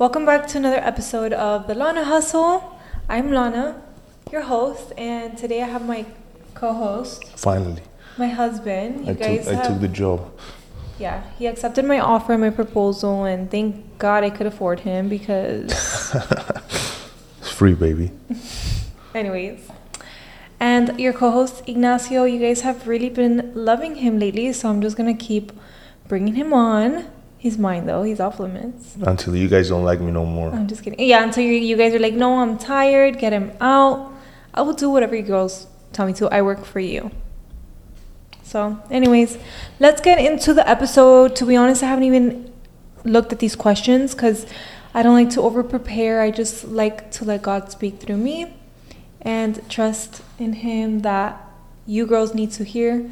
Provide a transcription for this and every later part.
Welcome back to another episode of the Lanna Hustle. I'm Lanna, your host, and today I have my co-host, Finally, my husband. You I guys took I took the job. yeah, he accepted my offer, and my proposal, and thank God I could afford him because, It's free, baby. anyways. And your co-host Ignacio, you guys have really been loving him lately, so I'm just gonna keep bringing him on. He's mine though; he's off limits. Until you guys don't like me no more. I'm just kidding. Yeah, until you, you guys are like, no, I'm tired, get him out. I will do whatever you girls tell me to. I work for you. So, anyways, let's get into the episode. To be honest, I haven't even looked at these questions because I don't like to over prepare. I just like to let God speak through me and trust in Him that you girls need to hear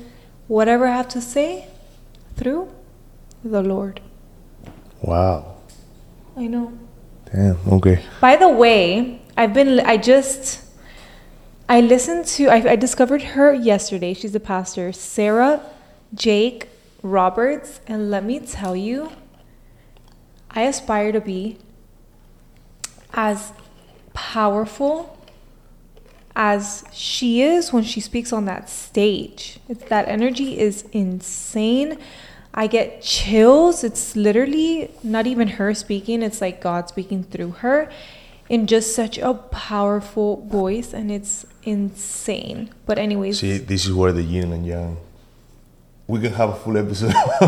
whatever I have to say through the Lord. Wow. I know. Damn. Okay. By the way, I've been, I just, I listened to, I, I discovered her yesterday. She's a pastor, Sarah Jakes Roberts. And let me tell you, I aspire to be as powerful as she is when she speaks on that stage. It's, that energy is insane. I get chills. It's literally not even her speaking, it's like God speaking through her in just such a powerful voice, and it's insane. But, anyways, See, this is where the yin and yang. We can have a full episode.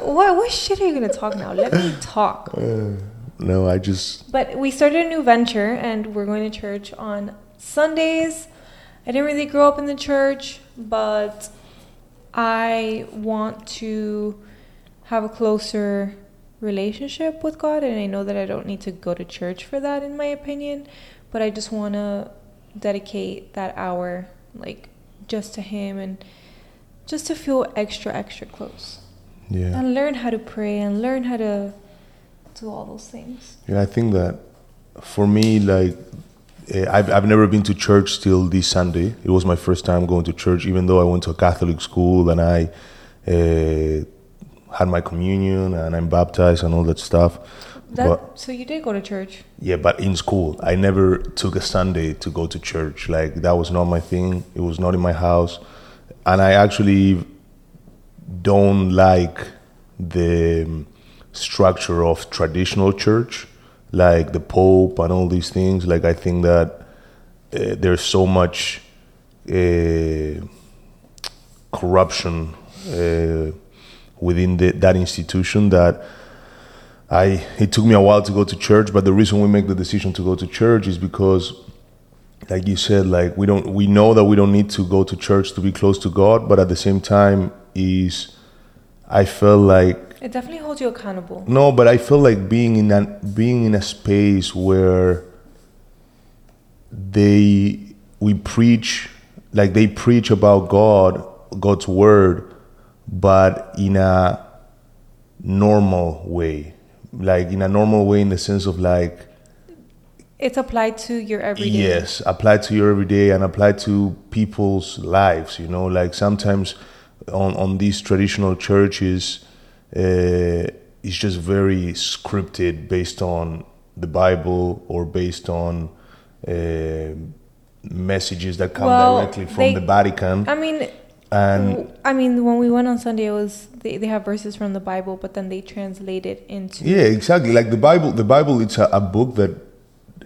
what, what shit are you going to talk now? Let me talk. Uh, no, I just. But we started a new venture and we're going to church on Sundays. I didn't really grow up in the church, but I want to have a closer relationship with God. And I know that I don't need to go to church for that, in my opinion. But I just want to dedicate that hour, like, just to Him and just to feel extra, extra close. Yeah. And learn how to pray and learn how to do all those things. Yeah, I think that for me, like, I've, I've never been to church till this Sunday. It was my first time going to church, even though I went to a Catholic school and I uh, had my communion and I'm baptized and all that stuff. That, but so you did go to church. yeah, but in school, I never took a Sunday to go to church. Like that was not my thing. It was not in my house, and I actually don't like the um, structure of traditional church, like the Pope and all these things. Like I think that uh, there's so much uh, corruption uh, within the, that institution that I it took me a while to go to church, but the reason we make the decision to go to church is because like you said like we don't we know that we don't need to go to church to be close to God, but at the same time is I felt like It definitely holds you accountable. no, but I feel like being in a being in a space where they we preach like they preach about God, God's word, but in a normal way. Like in a normal way in the sense of like It's applied to your everyday. Yes, applied to your everyday and applied to people's lives. You know, like sometimes on on these traditional churches, uh, it's just very scripted based on the Bible or based on uh, messages that come Well, directly from they- the Vatican. I mean, And I mean, when we went on Sunday, it was they, they have verses from the Bible, but then they translate it into. Yeah, exactly. Like the Bible, the Bible, it's a, a book that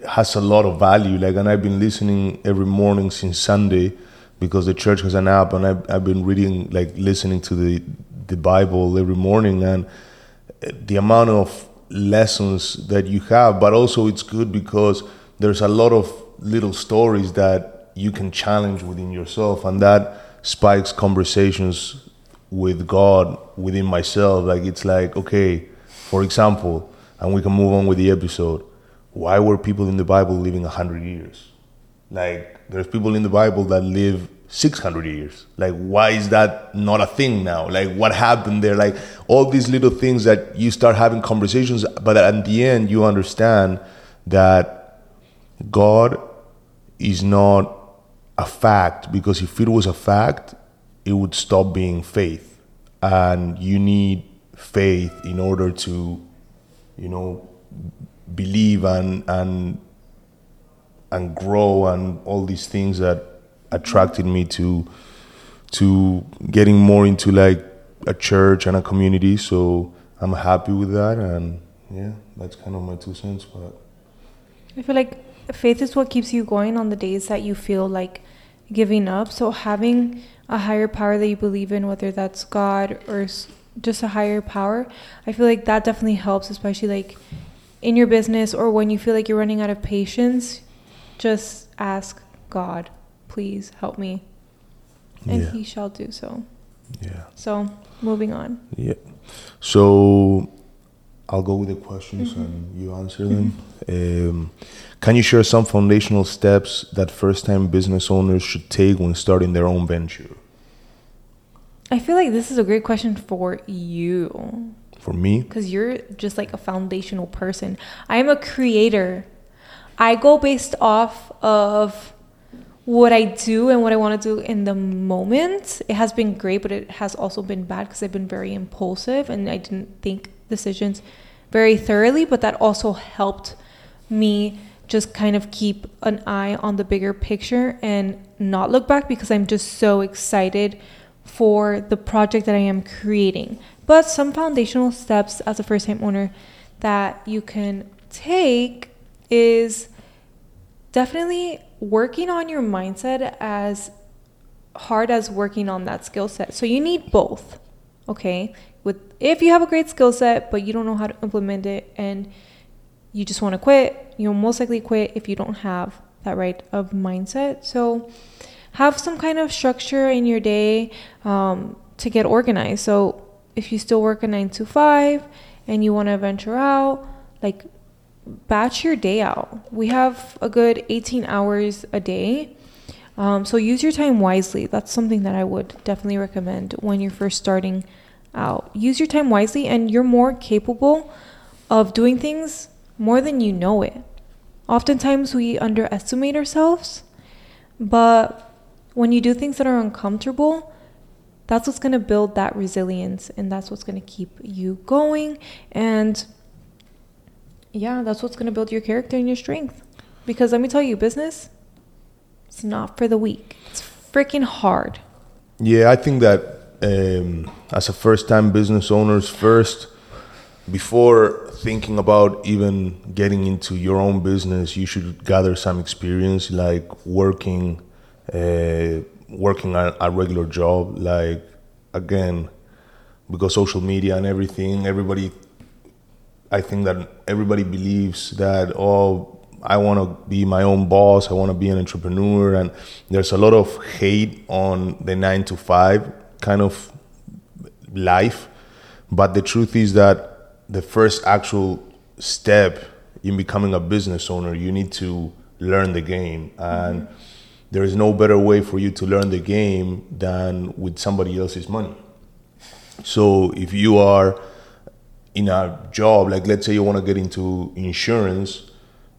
has a lot of value. Like, and I've been listening every morning since Sunday because the church has an app, and I've, I've been reading, like, listening to the the Bible every morning, and uh, the amount of lessons that you have. But also, it's good because there's a lot of little stories that you can challenge within yourself, and that spikes conversations with God within myself. Like it's like, okay, for example, and we can move on with the episode. Why were people in the Bible living hundred years? Like there's people in the Bible that live six hundred years. Like why is that not a thing now? Like what happened there? Like all these little things that you start having conversations, but at the end you understand that God is not a fact because if it was a fact, it would stop being faith. And you need faith in order to, you know, believe and and and grow and all these things that attracted me to to getting more into like a church and a community. So I'm happy with that, and yeah, that's kind of my two cents. But I feel like faith is what keeps you going on the days that you feel like giving up. So having a higher power that you believe in, whether that's God or just a higher power, I feel like that definitely helps, especially like in your business or when you feel like you're running out of patience. Just ask God, please help me, and Yeah. He shall do so. yeah, So moving on. yeah. So I'll go with the questions and you answer them. Um, can you share some foundational steps that first-time business owners should take when starting their own venture? I feel like this is a great question for you. For me, because you're just like a foundational person. I am a creator. I go based off of what I do and what I want to do in the moment. It has been great, but it has also been bad because I've been very impulsive and I didn't think decisions very thoroughly, but that also helped me just kind of keep an eye on the bigger picture and not look back because I'm just so excited for the project that I am creating. But some foundational steps as a first time owner that you can take is definitely working on your mindset as hard as working on that skill set. So you need both. Okay? With if you have a great skill set but you don't know how to implement it and you just want to quit, you'll most likely quit if you don't have that right of mindset. So have some kind of structure in your day um, to get organized. So if you still work a nine to five and you want to venture out, like batch your day out. We have a good 18 hours a day. Um, so use your time wisely. That's something that I would definitely recommend when you're first starting out. Use your time wisely, and you're more capable of doing things more than you know it. Oftentimes, we underestimate ourselves, but when you do things that are uncomfortable, that's what's going to build that resilience and that's what's going to keep you going. And yeah, that's what's going to build your character and your strength. Because let me tell you, business, it's not for the weak. It's freaking hard. Yeah, I think that um, as a first-time business owners, first before thinking about even getting into your own business, you should gather some experience, like working, uh, working a, a regular job. Like again, because social media and everything, everybody. I think that everybody believes that oh, I want to be my own boss. I want to be an entrepreneur, and there's a lot of hate on the nine to five kind of life. But the truth is that the first actual step in becoming a business owner, you need to learn the game. And there is no better way for you to learn the game than with somebody else's money. So if you are in a job, like let's say you want to get into insurance,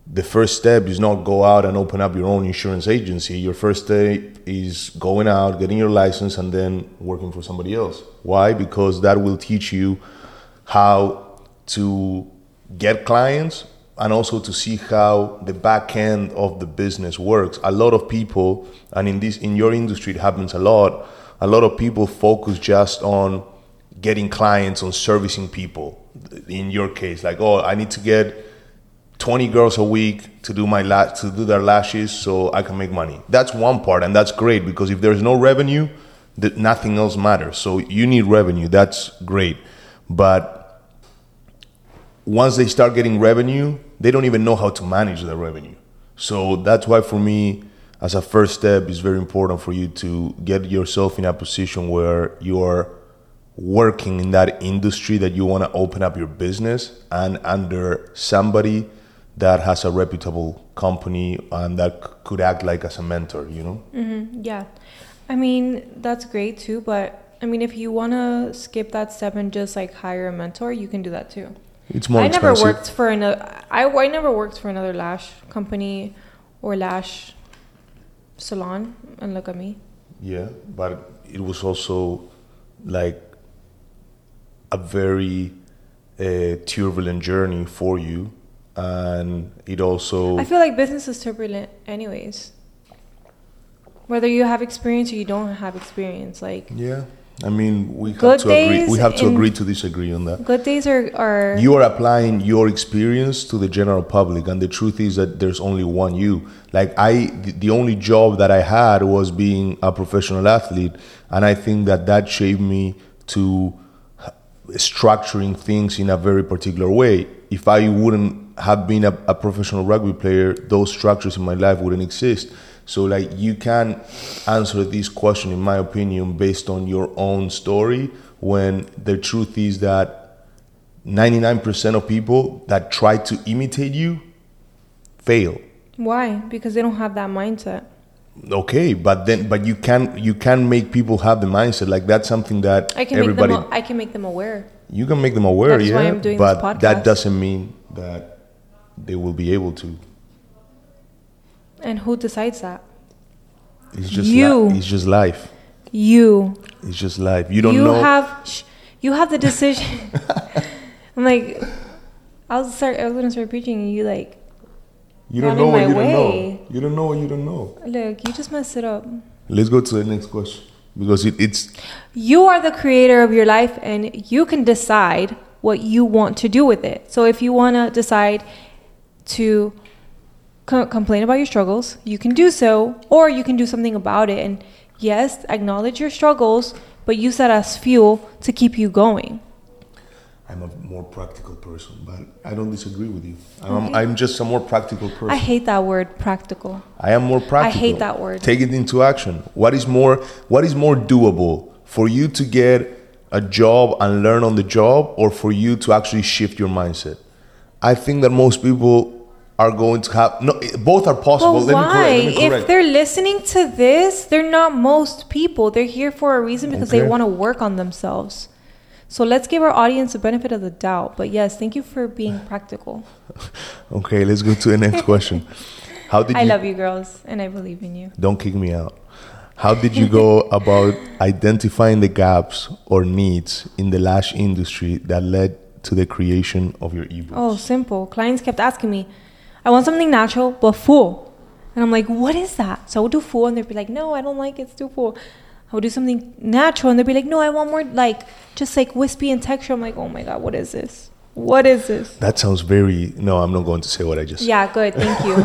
the first step is not go out and open up your own insurance agency. Your first step is going out, getting your license, and then working for somebody else. Why? Because that will teach you how to get clients and also to see how the back end of the business works. A lot of people, and in this in your industry it happens a lot, a lot of people focus just on getting clients, on servicing people. In your case, like, oh, I need to get 20 girls a week to do my la- to do their lashes so I can make money. That's one part and that's great because if there's no revenue, that nothing else matters. So you need revenue. That's great. But once they start getting revenue, they don't even know how to manage the revenue. So that's why for me as a first step it's very important for you to get yourself in a position where you are working in that industry that you want to open up your business and under somebody that has a reputable company and that c- could act like as a mentor, you know? Mm-hmm. Yeah. I mean, that's great too, but I mean, if you want to skip that step and just like hire a mentor, you can do that too. It's more I never worked for another. I, I never worked for another lash company or lash salon. And look at me. Yeah, but it was also like a very uh, turbulent journey for you and it also I feel like business is turbulent, anyways. Whether you have experience or you don't have experience, like yeah. I mean, we have to agree. We have to agree to disagree on that. good days are are You are applying your experience to the general public, and the truth is that there's only one you. Like I, the the only job that I had was being a professional athlete, and I think that that shaped me to structuring things in a very particular way. If I wouldn't have been a, a professional rugby player, those structures in my life wouldn't exist. So, like, you can answer this question, in my opinion, based on your own story. When the truth is that 99% of people that try to imitate you fail why? Because they don't have that mindset. Okay but then but you can you can make people have the mindset like that's something that I can everybody make them. I can make them aware. you can make them aware That's yeah why I'm doing this but that doesn't mean that they will be able to And who decides that? it's just You. li- it's just life You. it's just life you don't you know have. Sh- you have the decision. I'm like, I was start. I was gonna start preaching, and you like, you don't know what you don't know you don't know what you don't know look, you just messed it up. let's go to the next question because it, it's You are the creator of your life and you can decide what you want to do with it. So if you want to decide to co- complain about your struggles, you can do so, or you can do something about it. And yes, acknowledge your struggles, but use that as fuel to keep you going. I'm a more practical person, but I don't disagree with you. I'm, mm-hmm. I'm just a more practical person. I hate that word, practical. I am more practical. I hate that word. Take it into action. What is more what is more doable for you to get a job and learn on the job or for you to actually shift your mindset? I think that most people are going to have no both are possible. Well, let me correct. why? Me If they're listening to this, they're not most people. They're here for a reason because they want to work on themselves. So let's give our audience the benefit of the doubt. But yes, thank you for being practical. okay, let's go to the next question. How did I you love you, girls, and I believe in you. don't kick me out. How did you go about identifying the gaps or needs in the lash industry that led to the creation of your ebooks? Oh, simple. Clients kept asking me, I want something natural, but full. And I'm like, what is that? So I would do full, and they'd be like, no, I don't like it. It's too full. I would do something natural, and they'd be like, no, I want more like just like wispy and texture. I'm like, oh my God, what is this? What is this? That sounds very. No, I'm not going to say what I just. Yeah, good. Thank you.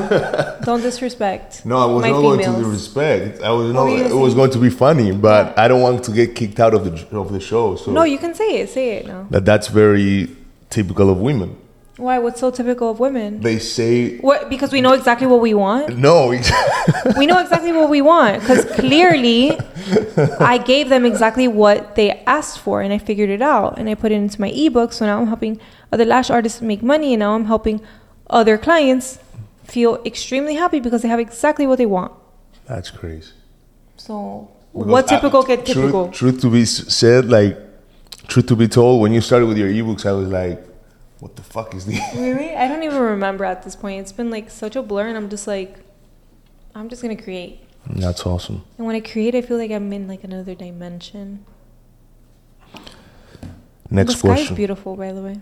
Don't disrespect. No, I was not going to females. disrespect. I was not. It was going to be funny, but I don't want to get kicked out of the of the show. So No, you can say it. Say it now. that that's very typical of women. Why? What's so typical of women? They say What? Because we know exactly what we want. no. We know exactly what we want because clearly I gave them exactly what they asked for and I figured it out and I put it into my ebook. So now I'm helping other lash artists make money and now I'm helping other clients feel extremely happy because they have exactly what they want. that's crazy. So Because what I- typical get typical? Truth, to be said, like truth to be told, when you started with your ebooks, I was like, "What the fuck is this?" Really? I don't even remember at this point. It's been like such a blur and I'm just like, I'm just going to create. That's awesome. And when I create, I feel like I'm in like another dimension. Next the sky is question. beautiful, by the way.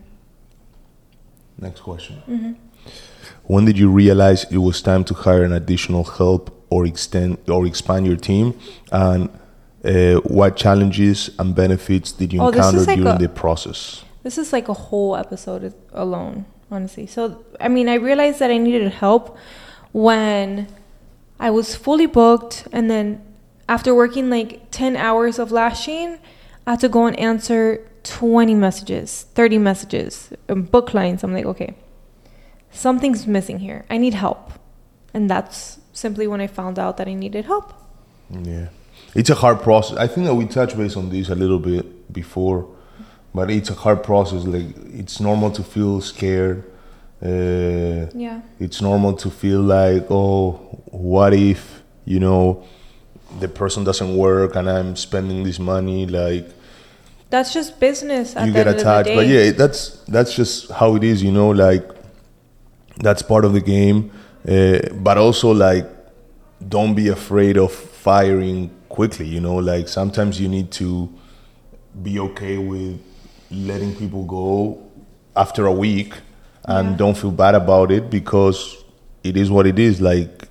Next question. Mm-hmm. When did you realize it was time to hire an additional help or extend or expand your team? And uh, what challenges and benefits did you Oh, encounter like during a- the process? This is like a whole episode alone, honestly. So, I mean, I realized that I needed help when I was fully booked, and then after working like 10 hours of lashing, I had to go and answer 20 messages, 30 messages, and book lines. I'm like, okay, something's missing here. I need help. And that's simply when I found out that I needed help. Yeah, it's a hard process. I think that we touched base on this a little bit before, but it's a hard process. Like it's normal to feel scared. Uh, Yeah. it's normal to feel like, oh, what if you know the person doesn't work and I'm spending this money like That's just business you get end of the attached. But yeah, that's that's just how it is, you know. Like that's part of the game. Uh, but also like, don't be afraid of firing quickly. You know, like sometimes you need to be okay with letting people go after a week and Yeah. don't feel bad about it because it is what it is. Like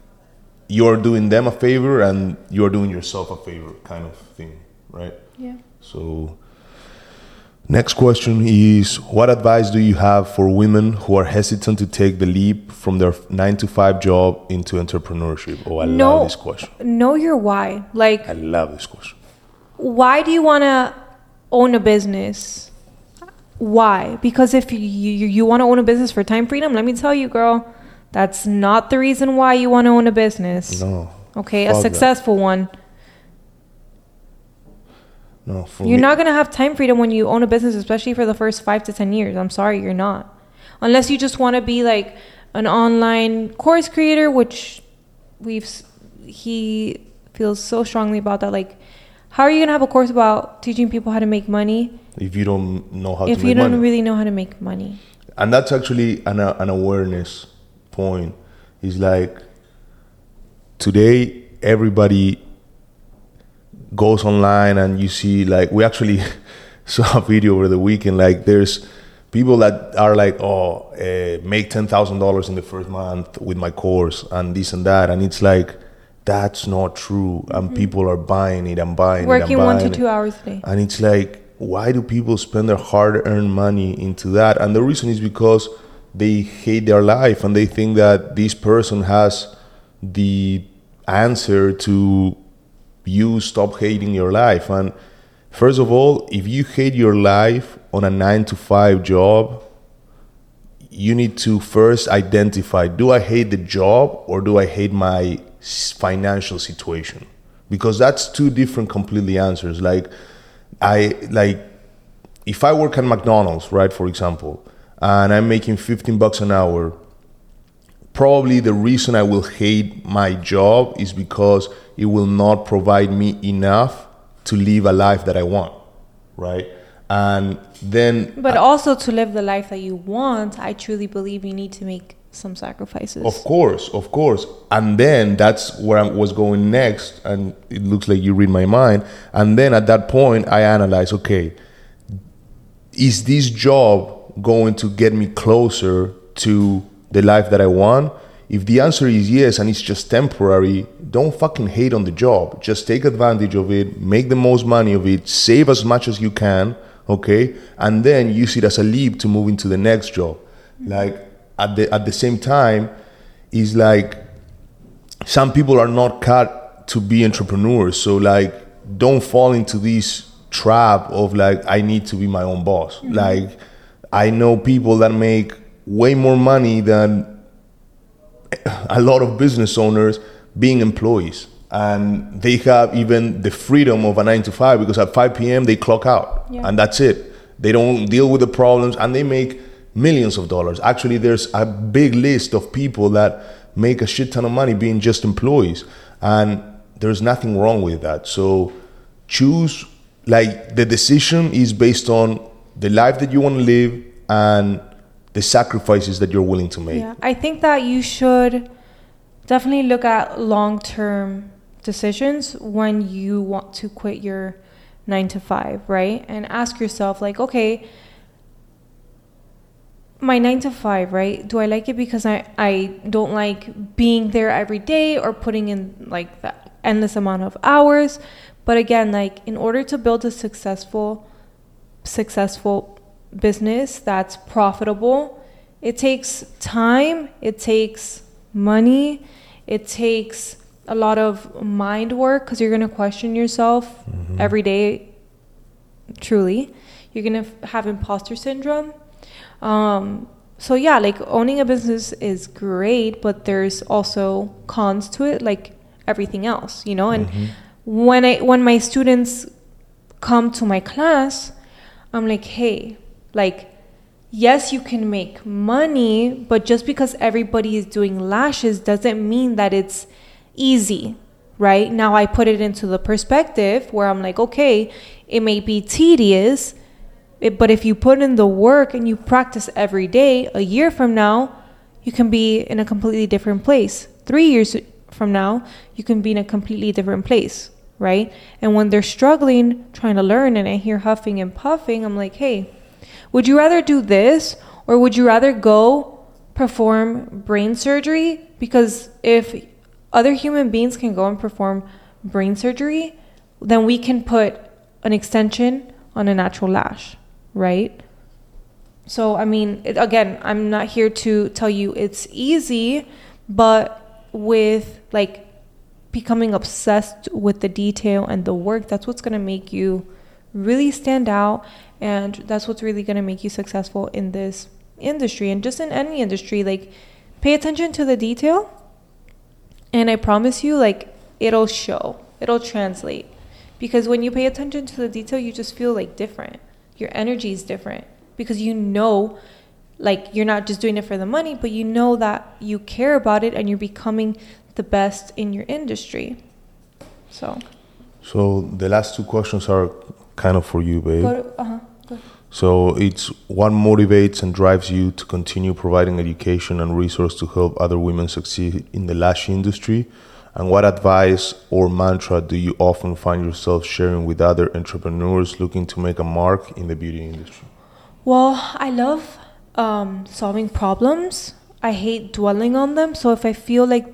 you're doing them a favor and you're doing yourself a favor, kind of thing, right? Yeah. So, next question is What advice do you have for women who are hesitant to take the leap from their nine to five job into entrepreneurship? Oh, I No. love this question. Know your why. Like I love this question. why do you want to own a business? Why? Because if you you, you want to own a business for time freedom, let me tell you, girl, that's not the reason why you want to own a business. No, Okay, a Fuck that. successful one. no, for You're me, not gonna have time freedom when you own a business, especially for the first five to ten years. I'm sorry, you're not. Unless you just want to be like an online course creator, which we've he feels so strongly about that. Like, how are you gonna have a course about teaching people how to make money if you don't know how to make money. if you don't money. really know how to make money? and that's actually an, uh, an awareness point is like today everybody goes online and you see like we actually saw a video over the weekend like there's people that are like oh uh, make $10000 in the first month with my course and this and that and it's like that's not true and mm-hmm. people are buying it and buying it Working and one buying to it. two hours a day. And it's like, why do people spend their hard earned money into that? And the reason is because they hate their life and they think that this person has the answer to you stop hating your life. And first of all, if you hate your life on a nine to five job, you need to first identify do I hate the job or do I hate my financial situation? Because that's two different completely answers. Like I like if I work at McDonald's, right, for example, and I'm making 15 bucks an hour, probably the reason I will hate my job is because it will not provide me enough to live a life that I want, right? And then But also to live the life that you want, I truly believe you need to make some sacrifices. Of course, of course. And then that's where I was going next. And it looks like you read my mind. And then at that point, I analyze okay, is this job going to get me closer to the life that I want? If the answer is yes and it's just temporary, don't fucking hate on the job. Just take advantage of it, make the most money of it, save as much as you can, okay? And then use it as a leap to move into the next job. Like at the at the same time, is like some people are not cut to be entrepreneurs. So like don't fall into this trap of like I need to be my own boss. Mm-hmm. Like I know people that make way more money than a lot of business owners being employees and they have even the freedom of a 9 to 5 because at 5 p.m. they clock out Yeah. and that's it they don't deal with the problems and they make millions of dollars. Actually there's a big list of people that make a shit ton of money being just employees. And there's nothing wrong with that. So choose like the decision is based on the life that you want to live and the sacrifices that you're willing to make. Yeah, I think that you should definitely look at long term decisions when you want to quit your nine to five, right? And ask yourself, like, okay, my nine to five, right? Do I like it because I, I don't like being there every day or putting in like the endless amount of hours? But again, like in order to build a successful successful business that's profitable, it takes time, it takes money, it takes a lot of mind work because you're going to question yourself mm-hmm. every day. Truly, you're going to have imposter syndrome. Um, so, yeah, like owning a business is great, but there's also cons to it, like everything else, you know? And when I when my students come to my class, I'm like, hey, like, yes, you can make money, but just because everybody is doing lashes doesn't mean that it's easy, right? Now I put it into the perspective where I'm like, okay, it may be tedious, it, but if you put in the work and you practice every day, a year from now, you can be in a completely different place. Three years from now, you can be in a completely different place, right? And when they're struggling, trying to learn, and I hear huffing and puffing, I'm like, hey, would you rather do this Or would you rather go perform brain surgery? Because if other human beings can go and perform brain surgery, then we can put an extension on a natural lash, right? So, I mean, it, again, I'm not here to tell you it's easy, but with like becoming obsessed with the detail and the work, that's what's going to make you really stand out. And that's what's really going to make you successful in this industry and just in any industry. Like, pay attention to the detail. And I promise you, like, it'll show, it'll translate. Because when you pay attention to the detail, you just feel like different. Your energy is different because you know like you're not just doing it for the money, but you know that you care about it and you're becoming the best in your industry. So. So the last two questions are kind of for you, babe. Go uh-huh. Go. So it's what motivates and drives you to continue providing education and resource to help other women succeed in the lash industry? And what advice or mantra do you often find yourself sharing with other entrepreneurs looking to make a mark in the beauty industry? Well, I love um, solving problems. I hate dwelling on them. So if I feel like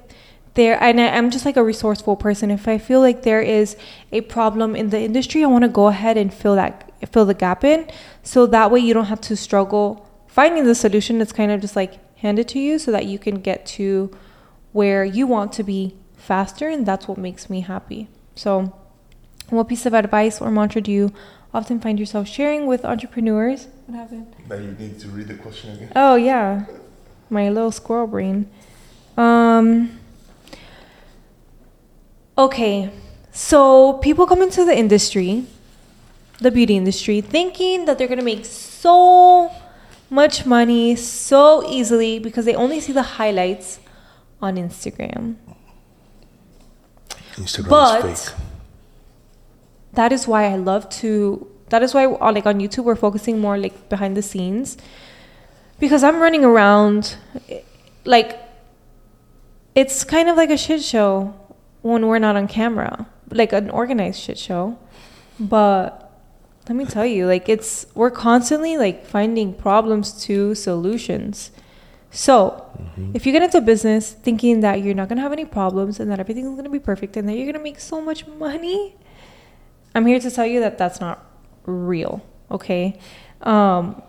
there, and I, I'm just like a resourceful person. If I feel like there is a problem in the industry, I want to go ahead and fill that fill the gap in. So that way you don't have to struggle finding the solution. It's kind of just like handed to you so that you can get to where you want to be faster, and that's what makes me happy. So, what piece of advice or mantra do you often find yourself sharing with entrepreneurs? What happened? Now you need to read the question again. Oh yeah, my little squirrel brain. Um. Okay, so people come into the industry, the beauty industry, thinking that they're gonna make so much money so easily because they only see the highlights on Instagram. Instagram But is fake. that is why I love to. That is why, uh, like on YouTube, we're focusing more like behind the scenes, because I'm running around, like it's kind of like a shit show when we're not on camera, like an organized shit show. But let me tell you, like it's we're constantly like finding problems to solutions. So, if you get into business thinking that you're not gonna have any problems and that everything's gonna be perfect and that you're gonna make so much money, I'm here to tell you that that's not real. Okay. Um,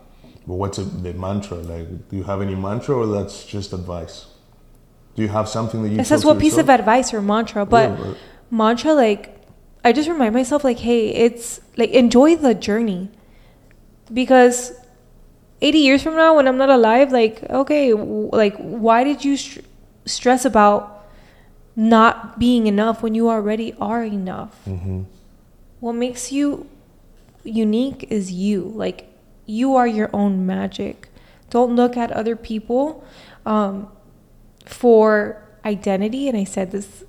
But what's a, the mantra? Like, do you have any mantra, or that's just advice? Do you have something that you? it says what piece of advice or mantra, but Yeah, but- mantra like I just remind myself like, hey, it's like enjoy the journey because 80 years from now when I'm not alive, like okay, w- like why did you str- stress about not being enough when you already are enough? Mhm. what makes you unique is you like you are your own magic don't look at other people um, for identity and i said this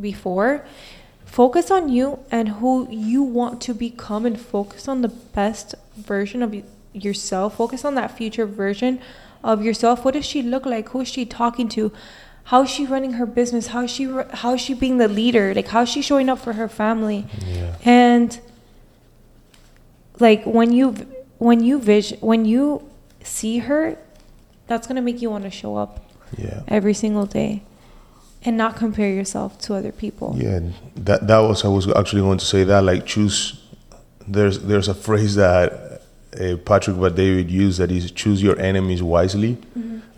before focus on you and who you want to become and focus on the best version of y- yourself. Focus on that future version of yourself. What does she look like? Who is she talking to? How is she running her business? How is she how is she being the leader? Like how is she showing up for her family? Yeah. and like when you when you vision when you see her that's going to make you want to show up Yeah. every single day and not compare yourself to other people. Yeah, that that was I was actually going to say that like choose. There's there's a phrase that uh, Patrick Bet-David used that is choose your enemies wisely,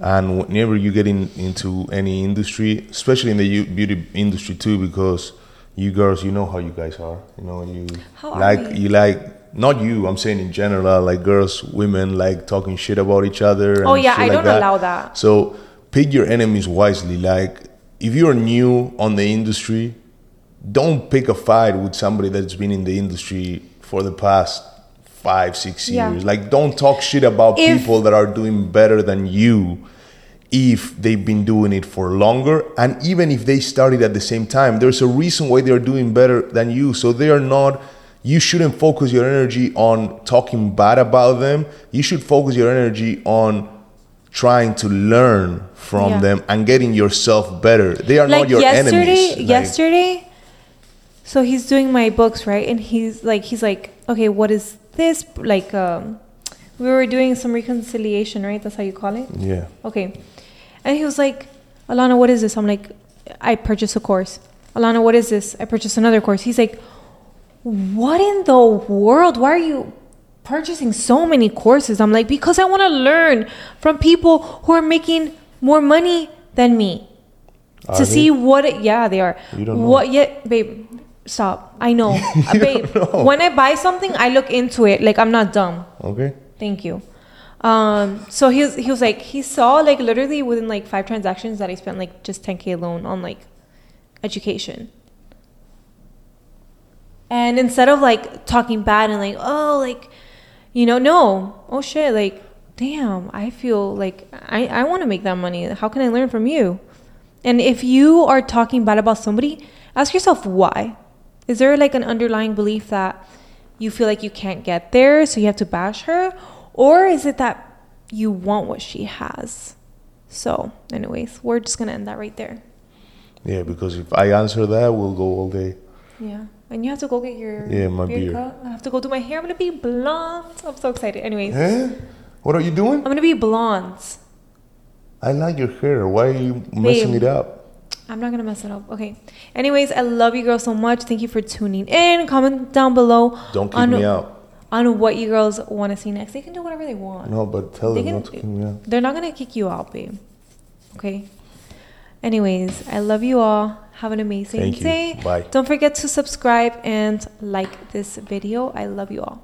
and whenever you get in, into any industry, especially in the beauty industry too, because you girls, you know how you guys are, you know you How like you like not you. I'm saying in general, like girls, women like talking shit about each other. oh yeah i like don't that. allow that So pick your enemies wisely. Like if you're new on the industry, don't pick a fight with somebody that's been in the industry for the past five, six Yeah. years. Like don't talk shit about If- people that are doing better than you if they've been doing it for longer and even if they started at the same time there's a reason why they're doing better than you so they are not you shouldn't focus your energy on talking bad about them you should focus your energy on trying to learn from Yeah. them and getting yourself better they are like not your yesterday enemies Like, yesterday so he's doing my books right and he's like he's like okay what is this like um We were doing some reconciliation, right? That's how you call it. Yeah. Okay. And he was like, Alana, what is this? I'm like, I purchased a course. Alana, what is this? I purchased another course. He's like, what in the world? Why are you purchasing so many courses? I'm like, because I want to learn from people who are making more money than me Are to they? see what it, yeah, they are. You don't know. What yet, babe, stop. I know. Uh, babe, know. when I buy something, I look into it. Like, I'm not dumb. Okay. Thank you. Um, so he was, he was like, he saw like literally within like five transactions that I spent like just 10k alone on like education. And instead of like talking bad and like, oh, like, you know, no, oh shit, like, damn, I feel like I, I want to make that money. How can I learn from you? And if you are talking bad about somebody, ask yourself why. Is there like an underlying belief that you feel like you can't get there, so you have to bash her? Or is it that you want what she has? So, anyways, we're just gonna end that right there. Yeah, because if I answer that, we'll go all day. Yeah. And you have to go get your Yeah, my beard beard. cut. I have to go do my hair. I'm gonna be blonde. I'm so excited. Anyways, Eh? What are you doing? I'm gonna be blonde. I like your hair. Why are you messing Babe. it up? I'm not gonna mess it up. Okay. Anyways, I love you girls so much. Thank you for tuning in. Comment down below Don't kick on, me out. on what you girls want to see next. They can do whatever they want. No, but tell They them not to kick me out. They're not gonna kick you out, babe. Okay. Anyways, I love you all. Have an amazing Thank you. day. Bye. Don't forget to subscribe and like this video. I love you all.